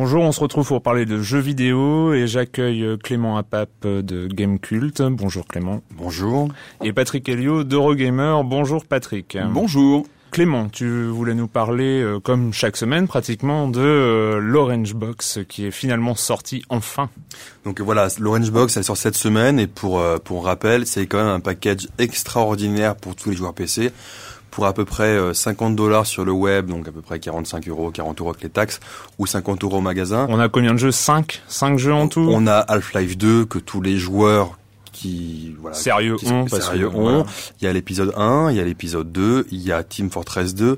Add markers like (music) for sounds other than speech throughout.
Bonjour, on se retrouve pour parler de jeux vidéo et j'accueille euh, Clément Apap euh, de Game Cult. Bonjour Clément. Bonjour. Et Patrick Helio d'Eurogamer. Bonjour Patrick. Bonjour. Clément, tu voulais nous parler, euh, comme chaque semaine pratiquement, de l'Orange Box qui est finalement sorti enfin. Donc voilà, l'Orange Box elle sort cette semaine et pour pour rappel, c'est quand même un package extraordinaire pour tous les joueurs PC pour à peu près 50 euh, dollars sur le web, donc à peu près 45 euros, 40 euros avec les taxes, ou 50 euros au magasin. On a combien de jeux? 5 5 jeux en tout? On a Half-Life 2 que tous les joueurs qui voilà sérieux ont, sérieux ont. Il y a l'épisode 1, il y a l'épisode 2, il y a Team Fortress 2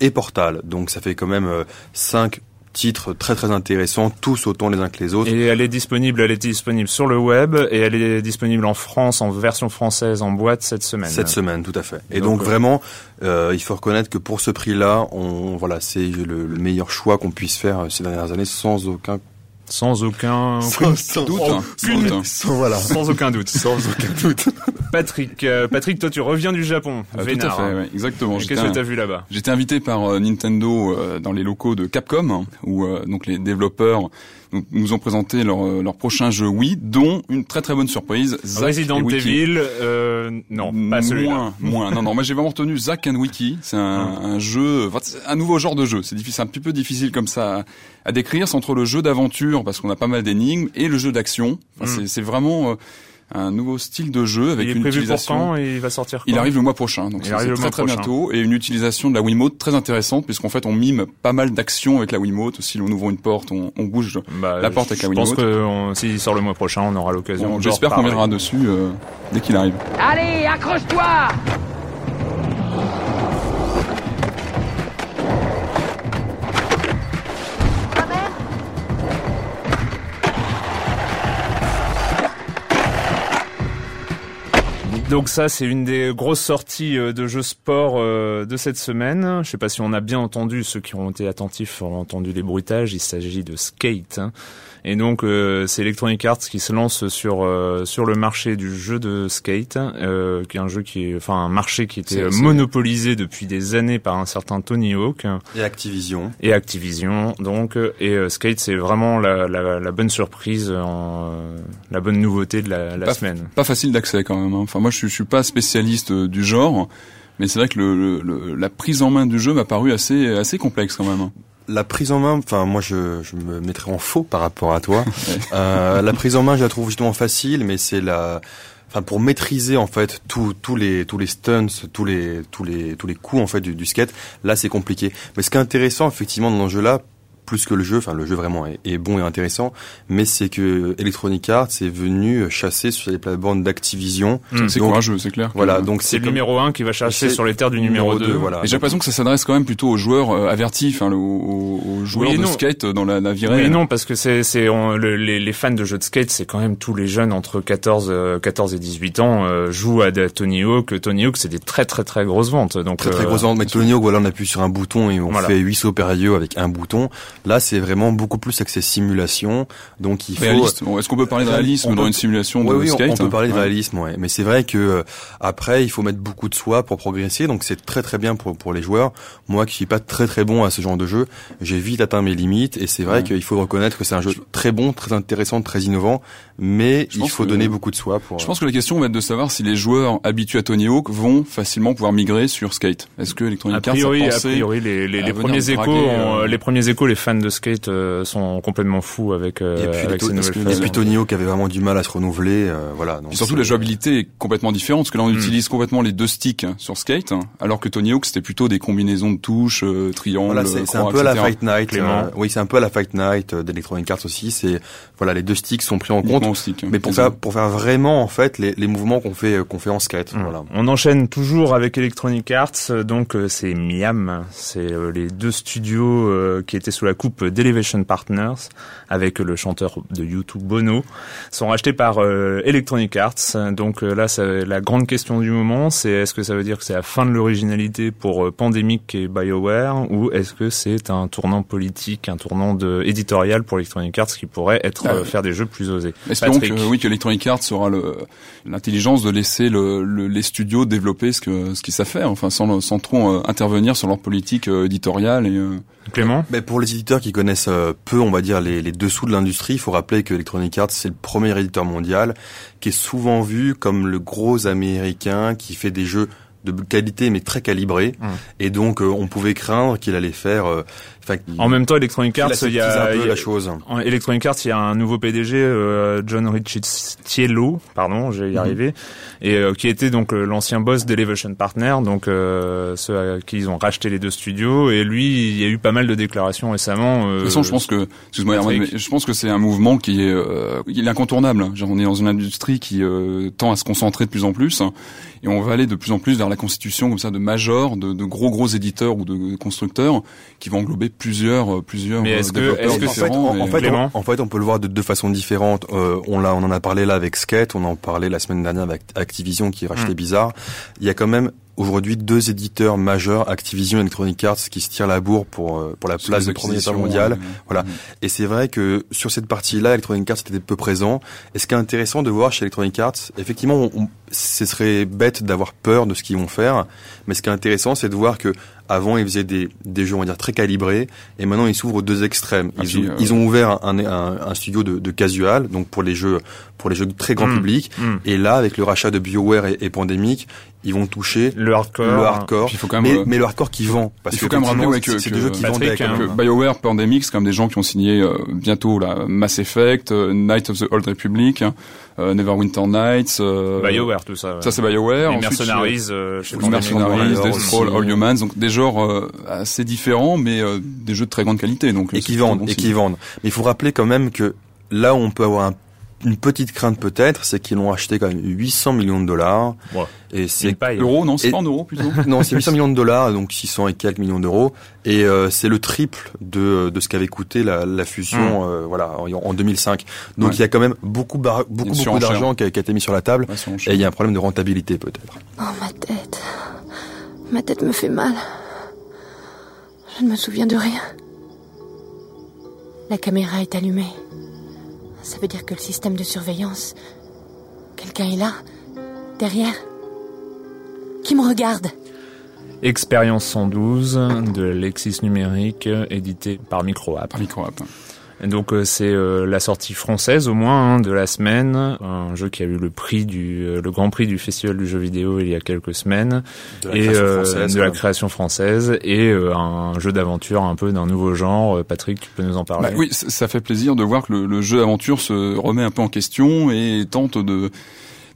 et Portal. Donc ça fait quand même 5 euh, titres très très intéressants, tous autant les uns que les autres. Et elle est disponible, elle est disponible sur le web et elle est disponible en France en version française en boîte cette semaine. Cette semaine, tout à fait. Et donc, euh, vraiment, euh, il faut reconnaître que pour ce prix-là, on voilà, c'est le, le, meilleur choix qu'on puisse faire ces dernières années, sans aucun sans aucun, sans, doute, hein. sans, voilà. sans aucun doute. sans aucun doute. (laughs) Patrick, euh, Patrick, toi tu reviens du Japon. Ah, tout à fait, hein. ouais, exactement. Qu'est-ce que tu as vu là-bas J'étais invité par euh, Nintendo euh, dans les locaux de Capcom, hein, où donc les développeurs nous ont présenté leur, leur prochain jeu Wii, dont une très très bonne surprise. Resident Evil, non, pas celui-là. Moins, moins. Non, non, moi j'ai vraiment retenu Zack and Wiki. C'est un, un, jeu, un nouveau genre de jeu. C'est difficile, un petit peu difficile comme ça à, décrire. C'est entre le jeu d'aventure, parce qu'on a pas mal d'énigmes, et le jeu d'action. Enfin, mm. C'est vraiment un nouveau style de jeu avec une prévu utilisation. Pour quand et il va sortir Il arrive le mois prochain, donc c'est très très bientôt et une utilisation de la Wiimote très intéressante puisqu'en fait on mime pas mal d'actions avec la Wiimote. Si l'on ouvre une porte, on, on bouge bah, la porte avec la Wiimote. Je pense que s'il sort le mois prochain, on aura l'occasion. Bon, J'espère qu'on viendra dessus euh, dès qu'il arrive. Allez, accroche-toi Donc ça, c'est une des grosses sorties euh, de jeux sport euh, de cette semaine. Je sais pas si on a bien entendu, ceux qui ont été attentifs ont entendu les bruitages. Il s'agit de Skate. Hein. Et donc euh, c'est Electronic Arts qui se lance sur euh, sur le marché du jeu de skate, euh, qui est un jeu qui est, enfin un marché qui était monopolisé depuis des années par un certain Tony Hawk et Activision. Et Activision donc et skate c'est vraiment la, la, la, bonne surprise, en, la bonne nouveauté de la, la semaine. Pas facile d'accès quand même. Hein. Enfin moi je, je suis pas spécialiste du genre. Mais c'est vrai que le, le, la prise en main du jeu m'a paru assez assez complexe quand même. La prise en main, enfin moi je, je me mettrais en faux par rapport à toi. (laughs) euh, la prise en main, je la trouve justement facile, mais c'est la, enfin pour maîtriser en fait tous tous les tous les stunts, tous les tous les tous les coups en fait du, du skate, là c'est compliqué. Mais ce qui est intéressant effectivement dans le jeu là, plus que le jeu, enfin le jeu vraiment est, est bon et intéressant, mais c'est que Electronic Arts est venu chasser sur les plates-bandes d'Activision. Mm. C'est courageux, c'est clair. Voilà, donc C'est le comme- numéro 1 qui va C'est sur les terres du numéro 2. voilà. Et j'ai l'impression que ça s'adresse quand même plutôt aux joueurs euh, avertis, enfin aux, aux joueurs Oui de non. skate dans la, la vie Oui, non, parce que c'est c'est on- le- les, les fans de jeux de skate, c'est quand même tous les jeunes entre 14 euh, 14 et 18 ans euh, jouent à Tony Hawk. Tony Hawk, c'est des très très très grosses ventes. Donc Très très euh, gros vente. Mais Tony Hawk, voilà, on appuie sur un bouton et on Voilà. fait 8 sauts périlleux avec un bouton. Là, c'est vraiment beaucoup plus axé simulation. Donc il faut. Réaliste. Bon, Est-ce qu'on peut parler de On réalisme peut- dans une simulation de Oui, oui, on- skate on peut parler de réalisme, ouais. Mais c'est vrai que euh, après, il faut mettre beaucoup de soi pour progresser. Donc c'est très très bien pour pour les joueurs. Moi, qui suis pas très très bon à ce genre de jeu, j'ai vite atteint mes limites. Et c'est vrai Ouais. qu'il faut reconnaître que c'est un jeu très bon, très intéressant, très innovant. Mais Je il faut que- donner beaucoup de soi pour. Je pense que la question va être de savoir si les joueurs habitués à Tony Hawk vont facilement pouvoir migrer sur skate. Est-ce que A Electronic Arts priori, a a pensé priori, les, premiers échos, ont- euh, les premiers échos, les fans de skate euh, sont complètement fous avec euh, avec ces nouvelles que- et phases. puis Tony Hawk avait vraiment du mal à se renouveler. euh, voilà. Donc Puis surtout la jouabilité est complètement différente parce que là on Hmm. utilise complètement les deux sticks hein, sur skate hein, alors que Tony Hawk c'était plutôt des combinaisons de touches, euh, triangles, Voilà, c'est un peu à la etc. Fight Night. Clément. euh, oui, c'est un peu à la Fight Night euh, d'Electronic Arts aussi. C'est voilà, les deux sticks sont pris en compte. Hein, Mais pour faire pour faire vraiment en fait les, les mouvements qu'on fait qu'on fait en skate. Mm. Voilà. On enchaîne toujours avec Electronic Arts, donc euh, c'est Miam, c'est euh, les deux studios euh, qui étaient sous la coupe d'Elevation Partners avec le chanteur de YouTube Bono, sont rachetés par euh, Electronic Arts. Donc euh, là, ça- la grande question du moment, c'est est-ce que ça veut dire que c'est la fin de l'originalité pour euh, Pandemic et BioWare ou est-ce que c'est un tournant politique, un tournant de éditorial pour Electronic Arts qui pourrait être Ah faire des jeux plus osés? Espérons que oui que Electronic Arts aura l'intelligence de laisser le, le- les studios développer ce que ce qu'ils savent faire, enfin sans sans trop euh, intervenir sur leur politique euh, éditoriale et euh, Clément? Mais pour les éditeurs qui connaissent euh, peu, on va dire les, les dessous de l'industrie, il faut rappeler que Electronic Arts c'est le premier éditeur mondial qui est souvent vu comme le gros américain qui fait des jeux de qualité mais très calibrés Mm. et donc euh, on pouvait craindre qu'il allait faire euh, En même temps, Electronic Arts, il y a, un peu il y a- la chose. En Electronic Arts, il y a un nouveau PDG, euh, John Riccitiello, pardon, je vais y Mhm. arriver, et euh, qui était donc euh, l'ancien boss d'Elevation Partner, donc euh, ceux à qui ils ont racheté les deux studios. Et lui, il y a eu pas mal de déclarations récemment. euh, De toute façon, je pense que, excuse-moi, je pense que c'est un mouvement qui est, euh, il est incontournable. hein. Genre, on est dans une industrie qui euh, tend à se concentrer de plus en plus, hein, et on va aller de plus en plus vers la constitution comme ça de majors, de, de gros gros éditeurs ou de constructeurs qui vont englober plusieurs, euh, plusieurs Mais euh, est-ce que- développeurs est-ce que en fait, différents. en, en fait, on, en fait, on peut le voir de deux façons différentes. Euh, on l'a, on en a parlé là avec Skate, on en parlait la semaine dernière avec Activision qui rachetait Mm. Bizarre. Il y a quand même aujourd'hui deux éditeurs majeurs, Activision et Electronic Arts, qui se tirent la bourre pour euh, pour la place de premier éditeur mondial. Voilà. mhm. Et c'est vrai que sur cette partie-là, Electronic Arts était peu présent. Et ce qui est intéressant de voir chez Electronic Arts, effectivement, on- on- ce serait bête d'avoir peur de ce qu'ils vont faire. Mais ce qui est intéressant, c'est de voir que avant, ils faisaient des, des jeux, on va dire, très calibrés. Et maintenant, ils s'ouvrent aux deux extrêmes. Ah, Ils, puis, ont, euh, ils ont ouvert un, un, un studio de, de casual, donc pour les jeux, pour les jeux de très grand Mm. public. hmm, Et là, avec le rachat de BioWare et, et Pandemic, ils vont toucher le hardcore. le hardcore. Puis il faut quand même, mais, euh, mais le hardcore qui vend. Parce il faut que quand même rappeler, ouais, que- c'est que des jeux qui Patrick, vendaient quand hein, même. que BioWare, Pandemic, c'est comme des gens qui ont signé euh, bientôt la Mass Effect, euh, Night of the Old Republic, Neverwinter Nights. Euh, BioWare, tout ça. ouais. Ça c'est BioWare. Les Ensuite, Mercenaries, euh. Mercenaries, Death Scroll. All Humans, donc des genres euh, assez différents, mais euh, des jeux de très grande qualité. Donc et qui vendent bon et qui vendent. Mais il faut rappeler quand même que là où on peut avoir un- une petite crainte peut-être, c'est qu'ils l'ont acheté quand même 800 millions de dollars. Ouais. Et C'est. Euros, non, c'est Et- en euros plutôt. (laughs) non, c'est 800 millions de dollars, donc 600 et quelques millions d'euros, et euh, c'est le triple de, de ce qu'avait coûté la, la fusion, euh, voilà, en, en 2005. Donc Ouais. il y a quand même beaucoup, bar- beaucoup, d'argent qui a, qui a été mis sur la table, Ouais, et il y a un problème de rentabilité peut-être. Oh, ma tête. Ma tête me fait mal. Je ne me souviens de rien. La caméra est allumée. Ça veut dire que le système de surveillance... Quelqu'un est là Derrière Qui me regarde Expérience 112 de Lexis Numérique, édité par Microapp. Par micro-app. Donc euh, c'est euh, la sortie française au moins hein, de la semaine, un jeu qui a eu le prix du euh, le grand prix du festival du jeu vidéo il y a quelques semaines. De la et euh, de la création française. Et euh, un jeu d'aventure un peu d'un nouveau genre. Patrick, tu peux nous en parler Bah oui, ça fait plaisir de voir que le, le jeu aventure se remet un peu en question et tente de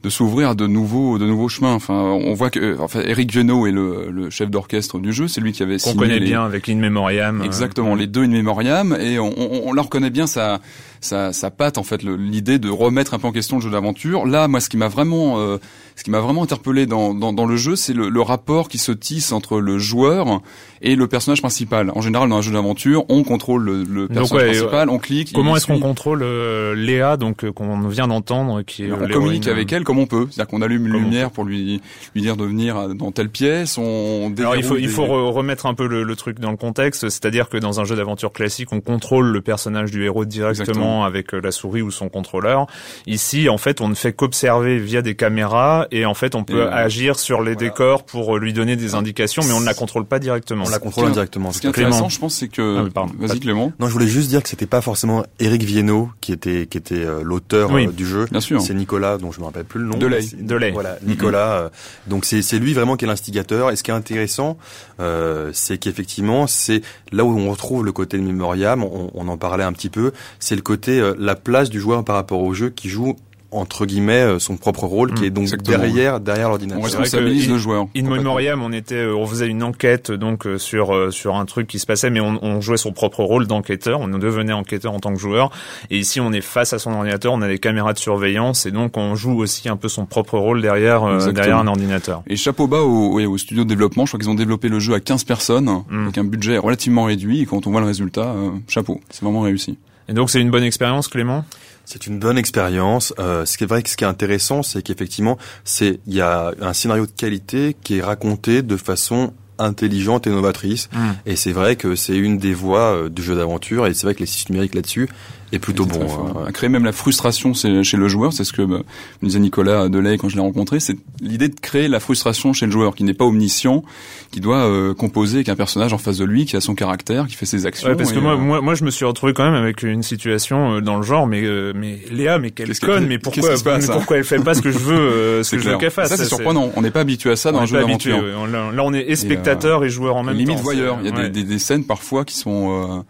de s'ouvrir à de nouveaux de nouveaux chemins. Enfin, on voit que enfin, Eric Viennot est le, le chef d'orchestre du jeu, c'est lui qui avait qu'on connaît bien avec In Memoriam. Exactement, les deux In Memoriam, et on, on, on leur connaît bien sa sa, sa patte en fait, l'idée de remettre un peu en question le jeu d'aventure. Là, moi, ce qui m'a vraiment euh, ce qui m'a vraiment interpellé dans, dans, dans le jeu, c'est le, le, rapport qui se tisse entre le joueur et le personnage principal. En général, dans un jeu d'aventure, on contrôle le, le personnage principal, on clique. Comment est-ce qu'on contrôle euh, Léa, donc euh, qu'on vient d'entendre, qui est on communique avec elle comme on peut, c'est-à-dire qu'on allume une lumière pour lui lui dire de venir dans telle pièce. On Alors il faut il faut remettre un peu le, le truc dans le contexte, c'est-à-dire que dans un jeu d'aventure classique, on contrôle le personnage du héros directement Exactement. Avec euh, la souris ou son contrôleur. Ici, en fait, on ne fait qu'observer via des caméras et en fait on peut et agir sur les voilà. décors pour lui donner des indications, mais on ne la contrôle pas directement. On la contrôle indirectement. Ce qui est intéressant, je pense, c'est que ah, vas-y Clément. Non, je voulais juste dire que c'était pas forcément Eric Viennot qui était qui était euh, l'auteur oui, euh, du jeu. Bien sûr. C'est Nicolas, dont je me rappelle plus le nom. Delay. Delay. Voilà, Nicolas. Mm -hmm. donc c'est c'est lui vraiment qui est l'instigateur. Et ce qui est intéressant, euh, c'est qu'effectivement, c'est là où on retrouve le côté de Memoriam. On, on en parlait un petit peu. C'est le côté euh, la place du joueur par rapport au jeu qui joue entre guillemets euh, son propre rôle qui est donc Exactement. derrière derrière l'ordinateur. On responsabilise le joueur. In Memoriam, on était on faisait une enquête donc sur sur un truc qui se passait mais on, on jouait son propre rôle d'enquêteur, on devenait enquêteur en tant que joueur et ici on est face à son ordinateur, on a des caméras de surveillance et donc on joue aussi un peu son propre rôle derrière euh, derrière un ordinateur. Et chapeau bas au, au, studio de développement, je crois qu'ils ont développé le jeu à 15 personnes mm. avec un budget relativement réduit et quand on voit le résultat, euh, chapeau, c'est vraiment réussi. Et donc c'est une bonne expérience Clément? C'est une bonne expérience. Euh, ce qui est vrai que ce qui est intéressant, c'est qu'effectivement, c'est il y a un scénario de qualité qui est raconté de façon intelligente et novatrice. Mm. Et c'est vrai que c'est une des voies euh, du jeu d'aventure. Et c'est vrai que les sites numériques là-dessus est plutôt bon. Hein. À créer même la frustration chez le joueur, c'est ce que me disait Nicolas Delay quand je l'ai rencontré, c'est l'idée de créer la frustration chez le joueur, qui n'est pas omniscient, qui doit euh, composer avec un personnage en face de lui, qui a son caractère, qui fait ses actions. Ouais, parce que moi, euh... moi, moi, je me suis retrouvé quand même avec une situation euh, dans le genre, mais euh, mais Léa, mais quelle conne, mais pourquoi, qu passe, mais pourquoi elle fait pas ce que je veux, (laughs) ce que je veux qu'elle fasse Ça, c'est surprenant. On n'est pas habitué à ça dans un jeu d'aventure. Là, on est et spectateur et, joueur en même limite temps. Limite voyeur. Il y a des, des, scènes parfois qui sont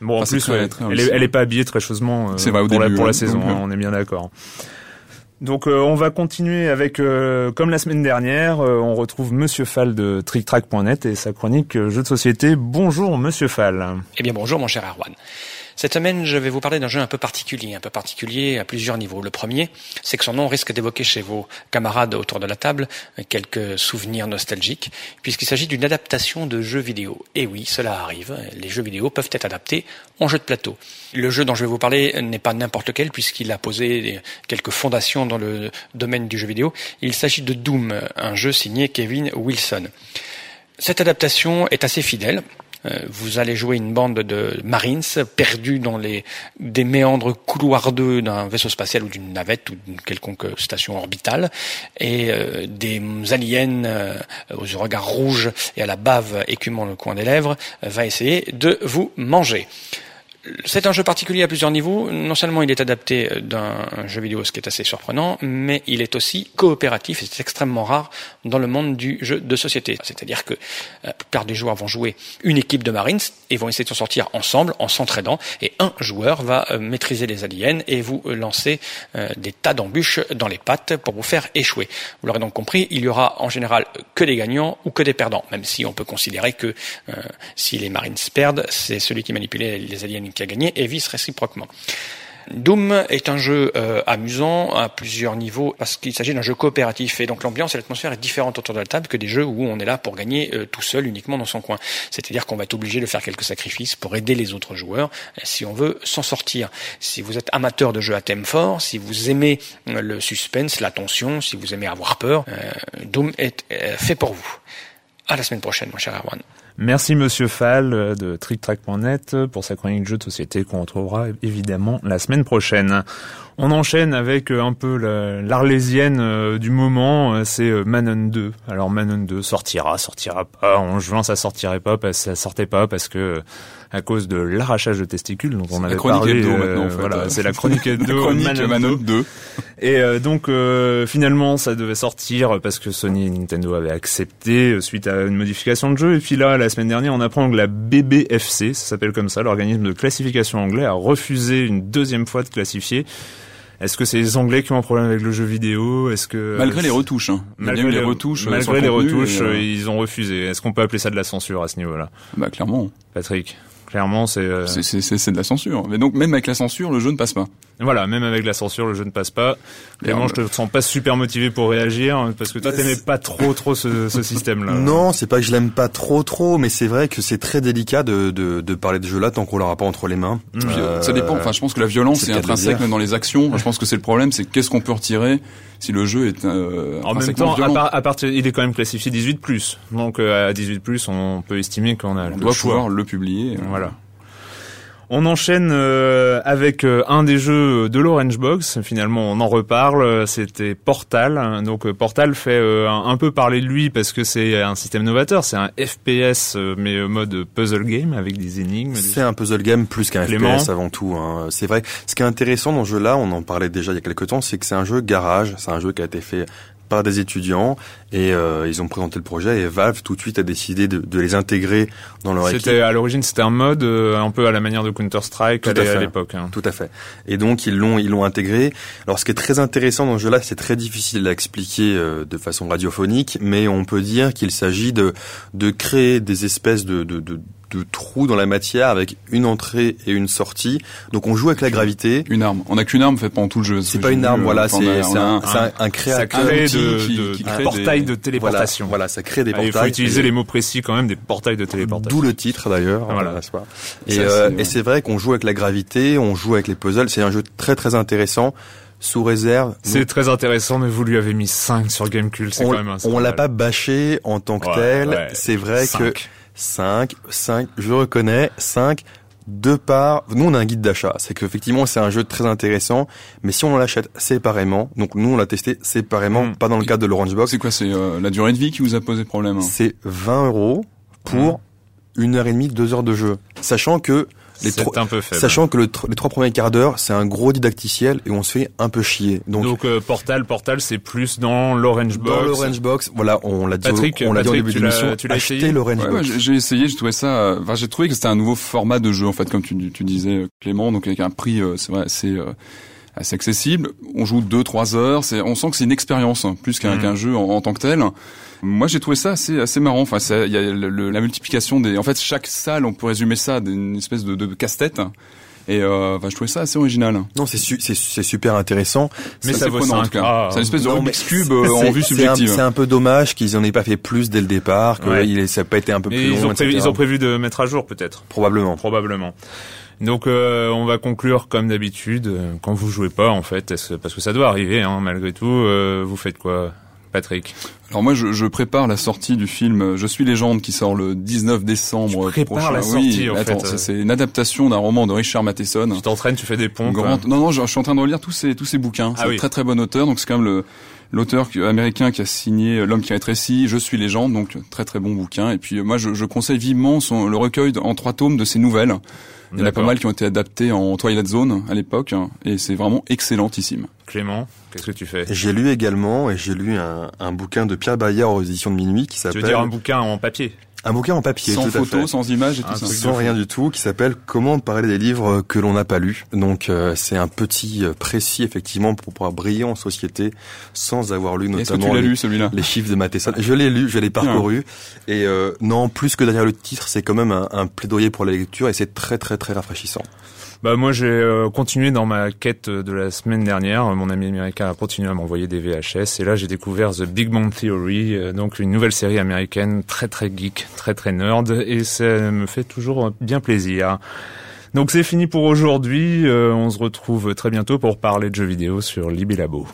Bon, en plus, très, très elle, est, elle, est, pas habillée très chosement euh, vrai, pour, début, la, pour la ouais. saison, Donc, hein, on est bien d'accord. Donc euh, on va continuer avec, euh, comme la semaine dernière, euh, on retrouve Monsieur Fall de TrickTrack.net et sa chronique jeux de société. Bonjour Monsieur Fall. Eh bien bonjour mon cher Erwan. Cette semaine, je vais vous parler d'un jeu un peu particulier, un peu particulier à plusieurs niveaux. Le premier, c'est que son nom risque d'évoquer chez vos camarades autour de la table quelques souvenirs nostalgiques, puisqu'il s'agit d'une adaptation de jeux vidéo. Et oui, cela arrive, les jeux vidéo peuvent être adaptés en jeu de plateau. Le jeu dont je vais vous parler n'est pas n'importe lequel, puisqu'il a posé quelques fondations dans le domaine du jeu vidéo. Il s'agit de Doom, un jeu signé Kevin Wilson. Cette adaptation est assez fidèle. Euh, vous allez jouer une bande de Marines perdus dans les des méandres couloirdeux d'un vaisseau spatial ou d'une navette ou d'une quelconque station orbitale et euh, des aliens euh, aux regards rouges et à la bave écumant le coin des lèvres va essayer de vous manger. C'est un jeu particulier à plusieurs niveaux. Non seulement il est adapté d'un jeu vidéo, ce qui est assez surprenant, mais il est aussi coopératif et c'est extrêmement rare dans le monde du jeu de société. C'est-à-dire que la plupart des joueurs vont jouer une équipe de Marines et vont essayer de s'en sortir ensemble en s'entraidant et un joueur va maîtriser les aliens et vous lancer des tas d'embûches dans les pattes pour vous faire échouer. Vous l'aurez donc compris, il y aura en général que des gagnants ou que des perdants, même si on peut considérer que euh, si les Marines perdent, c'est celui qui manipulait les aliens qui a gagné et vice réciproquement. Doom est un jeu euh, amusant à plusieurs niveaux parce qu'il s'agit d'un jeu coopératif et donc l'ambiance et l'atmosphère est différente autour de la table que des jeux où on est là pour gagner euh, tout seul uniquement dans son coin. C'est-à-dire qu'on va être obligé de faire quelques sacrifices pour aider les autres joueurs euh, si on veut s'en sortir. Si vous êtes amateur de jeux à thème fort, si vous aimez le suspense, la tension, si vous aimez avoir peur, Doom est fait pour vous. À la semaine prochaine, mon cher Erwan. Merci Monsieur Fall de TrickTrack.net pour sa chronique de jeux de société qu'on retrouvera évidemment la semaine prochaine. On enchaîne avec un peu l'arlésienne du moment, c'est Manon 2. Alors Manon 2 sortira, sortira pas. En juin, ça sortirait pas, parce, ça sortait pas parce que à cause de l'arrachage de testicules dont on avait parlé. Euh, en fait. Voilà, c'est la (laughs) chronique hebdo. chronique Manon, Manon 2. Et euh, donc euh, finalement, ça devait sortir parce que Sony et Nintendo avaient accepté suite à une modification de jeu. Et puis là, la semaine dernière, on apprend que la BBFC, ça s'appelle comme ça, l'organisme de classification anglais, a refusé une deuxième fois de classifier Est-ce que c'est les Anglais qui ont un problème avec le jeu vidéo? Est-ce que malgré les retouches, hein. malgré les retouches, euh, malgré les retouches, ils ont refusé. Est-ce qu'on peut appeler ça de la censure à ce niveau-là? Bah clairement. Patrick. Clairement, c'est euh... c'est de la censure. Mais donc même avec la censure, le jeu ne passe pas. Voilà, même avec la censure, le jeu ne passe pas. Clairement, je te sens pas super motivé pour réagir parce que toi, t'aimais pas trop trop ce, ce système-là. (laughs) Non, c'est pas que je l'aime pas trop trop, mais c'est vrai que c'est très délicat de, de, de parler de jeu-là tant qu'on l'aura pas entre les mains. Euh, ça dépend. Enfin, je pense que la violence est, intrinsèque même dans les actions. je pense que c'est le problème, c'est qu'est-ce qu'on peut retirer si le jeu est euh, en même temps à, partir il est quand même classifié 18 plus donc euh, à 18 plus on peut estimer qu'on a on doit pouvoir le publier voilà on enchaîne euh, avec euh, un des jeux de l'Orange Box. Finalement, on en reparle. C'était Portal. Donc euh, Portal fait un, peu parler de lui parce que c'est un système novateur. C'est un FPS mais mode puzzle game avec des énigmes. C'est un puzzle game plus qu'un FPS avant tout. Hein. C'est vrai. Ce qui est intéressant dans ce jeu-là, on en parlait déjà il y a quelques temps, c'est que c'est un jeu garage. C'est un jeu qui a été fait par des étudiants et euh, ils ont présenté le projet et Valve tout de suite a décidé de, de les intégrer dans leur équipe. C'était à l'origine c'était un mode euh, un peu à la manière de Counter Strike à l'époque. Hein. Tout à fait. Et donc ils l'ont ils l'ont intégré. Alors ce qui est très intéressant dans ce jeu-là, c'est très difficile à expliquer euh, de façon radiophonique, mais on peut dire qu'il s'agit de de créer des espèces de, de, de de trous dans la matière avec une entrée et une sortie. Donc on joue avec la gravité. Une arme. On n'a qu'une arme fait pendant tout le jeu. C'est pas une arme, voilà. C'est un, un, un, créateur de, qui, crée portail de téléportation. Voilà, ça crée des portails. Ah, il faut utiliser les mots précis quand même des portails de téléportation. D'où le titre d'ailleurs. Voilà. Et, euh, et c'est vrai qu'on joue avec la gravité, on joue avec les puzzles. C'est un jeu très très intéressant sous réserve. C'est très intéressant, mais vous lui avez mis 5 sur Gamecube, c'est quand même un On l'a pas bâché en tant que tel. C'est vrai que 5, 5, je reconnais, 5, de par, nous on a un guide d'achat, c'est qu'effectivement c'est un jeu très intéressant, mais si on l'achète séparément, donc nous on l'a testé séparément, hmm. pas dans le cadre de l'Orange Box. C'est quoi, c'est euh, la durée de vie qui vous a posé problème hein? C'est 20 euros pour hmm. une heure et demie, deux heures de jeu, sachant que c'est un peu faible. Sachant que le les trois premiers quarts d'heure, c'est un gros didacticiel et on se fait un peu chier. Donc, Donc euh, Portal, Portal, c'est plus dans l'Orange Box. Dans l'Orange Box, voilà, on l'a dit, Patrick, on l'a dit au début de l'émission. Tu l'as essayé l'Orange ouais, Box. Ouais, j'ai essayé, j'ai trouvé ça. Enfin, j'ai trouvé que c'était un nouveau format de jeu en fait, comme tu, tu disais, Clément. Donc avec un prix, euh, c'est vrai, assez euh, assez accessible. On joue deux trois heures. C'est, on sent que c'est une expérience hein, plus qu'un, mmh. jeu en, en, tant que tel. Moi, j'ai trouvé ça assez assez marrant. Enfin, il y a le, la multiplication des. En fait, chaque salle, on peut résumer ça d'une espèce de, de casse-tête. Et euh, enfin, je trouvais ça assez original. Non, c'est su c'est super intéressant. Mais ça, vaut en tout cas. C'est une espèce de Rubik's cube euh, en vue subjective. C'est un, peu dommage qu'ils en aient pas fait plus dès le départ, que il, ça n'a pas été un peu plus ils long. Ont prévu, ils ont prévu de mettre à jour peut-être. Probablement. Probablement. Donc euh, on va conclure comme d'habitude euh, quand vous jouez pas en fait parce que ça doit arriver hein, malgré tout. Euh, vous faites quoi? Patrick Alors moi, je, je, prépare la sortie du film Je suis légende qui sort le 19 décembre tu prochain. la sortie, oui, en attends, fait. c'est une adaptation d'un roman de Richard Matheson. Tu t'entraînes, tu fais des ponts. Grand... Non, non, je, je, suis en train de relire tous ces tous ces bouquins. Ah c'est oui. un très très bon auteur, donc c'est quand même le l'auteur américain qui a signé L'homme qui rétrécit, Je suis légende, donc très très bon bouquin. Et puis moi, je, je conseille vivement son, le recueil en trois tomes de ses nouvelles. Il y en a pas mal qui ont été adaptés en Twilight Zone à l'époque, et c'est vraiment excellentissime. Clément, qu'est-ce que tu fais? J'ai lu également, et j'ai lu un, un, bouquin de Pierre Bayard aux éditions de Minuit qui s'appelle... Tu veux dire un bouquin en papier? Un bouquin en papier, sans tout photo, à fait. sans image et tout ça. Sans rien du tout, qui s'appelle Comment parler des livres que l'on n'a pas lus. Donc euh, c'est un petit euh, précis effectivement pour pouvoir briller en société sans avoir lu notamment Est-ce que tu l'as les, lu celui-là? les chiffres de Matheson. Je l'ai lu, je l'ai parcouru et euh, non plus que derrière le titre, c'est quand même un, un plaidoyer pour la lecture et c'est très très très rafraîchissant. Bah moi j'ai euh, continué dans ma quête de la semaine dernière. Mon ami américain a continué à m'envoyer des VHS et là j'ai découvert The Big Bang Theory, euh, donc une nouvelle série américaine très très geek, très très nerd et ça me fait toujours bien plaisir. Donc c'est fini pour aujourd'hui. Euh, on se retrouve très bientôt pour parler de jeux vidéo sur Libé Labo.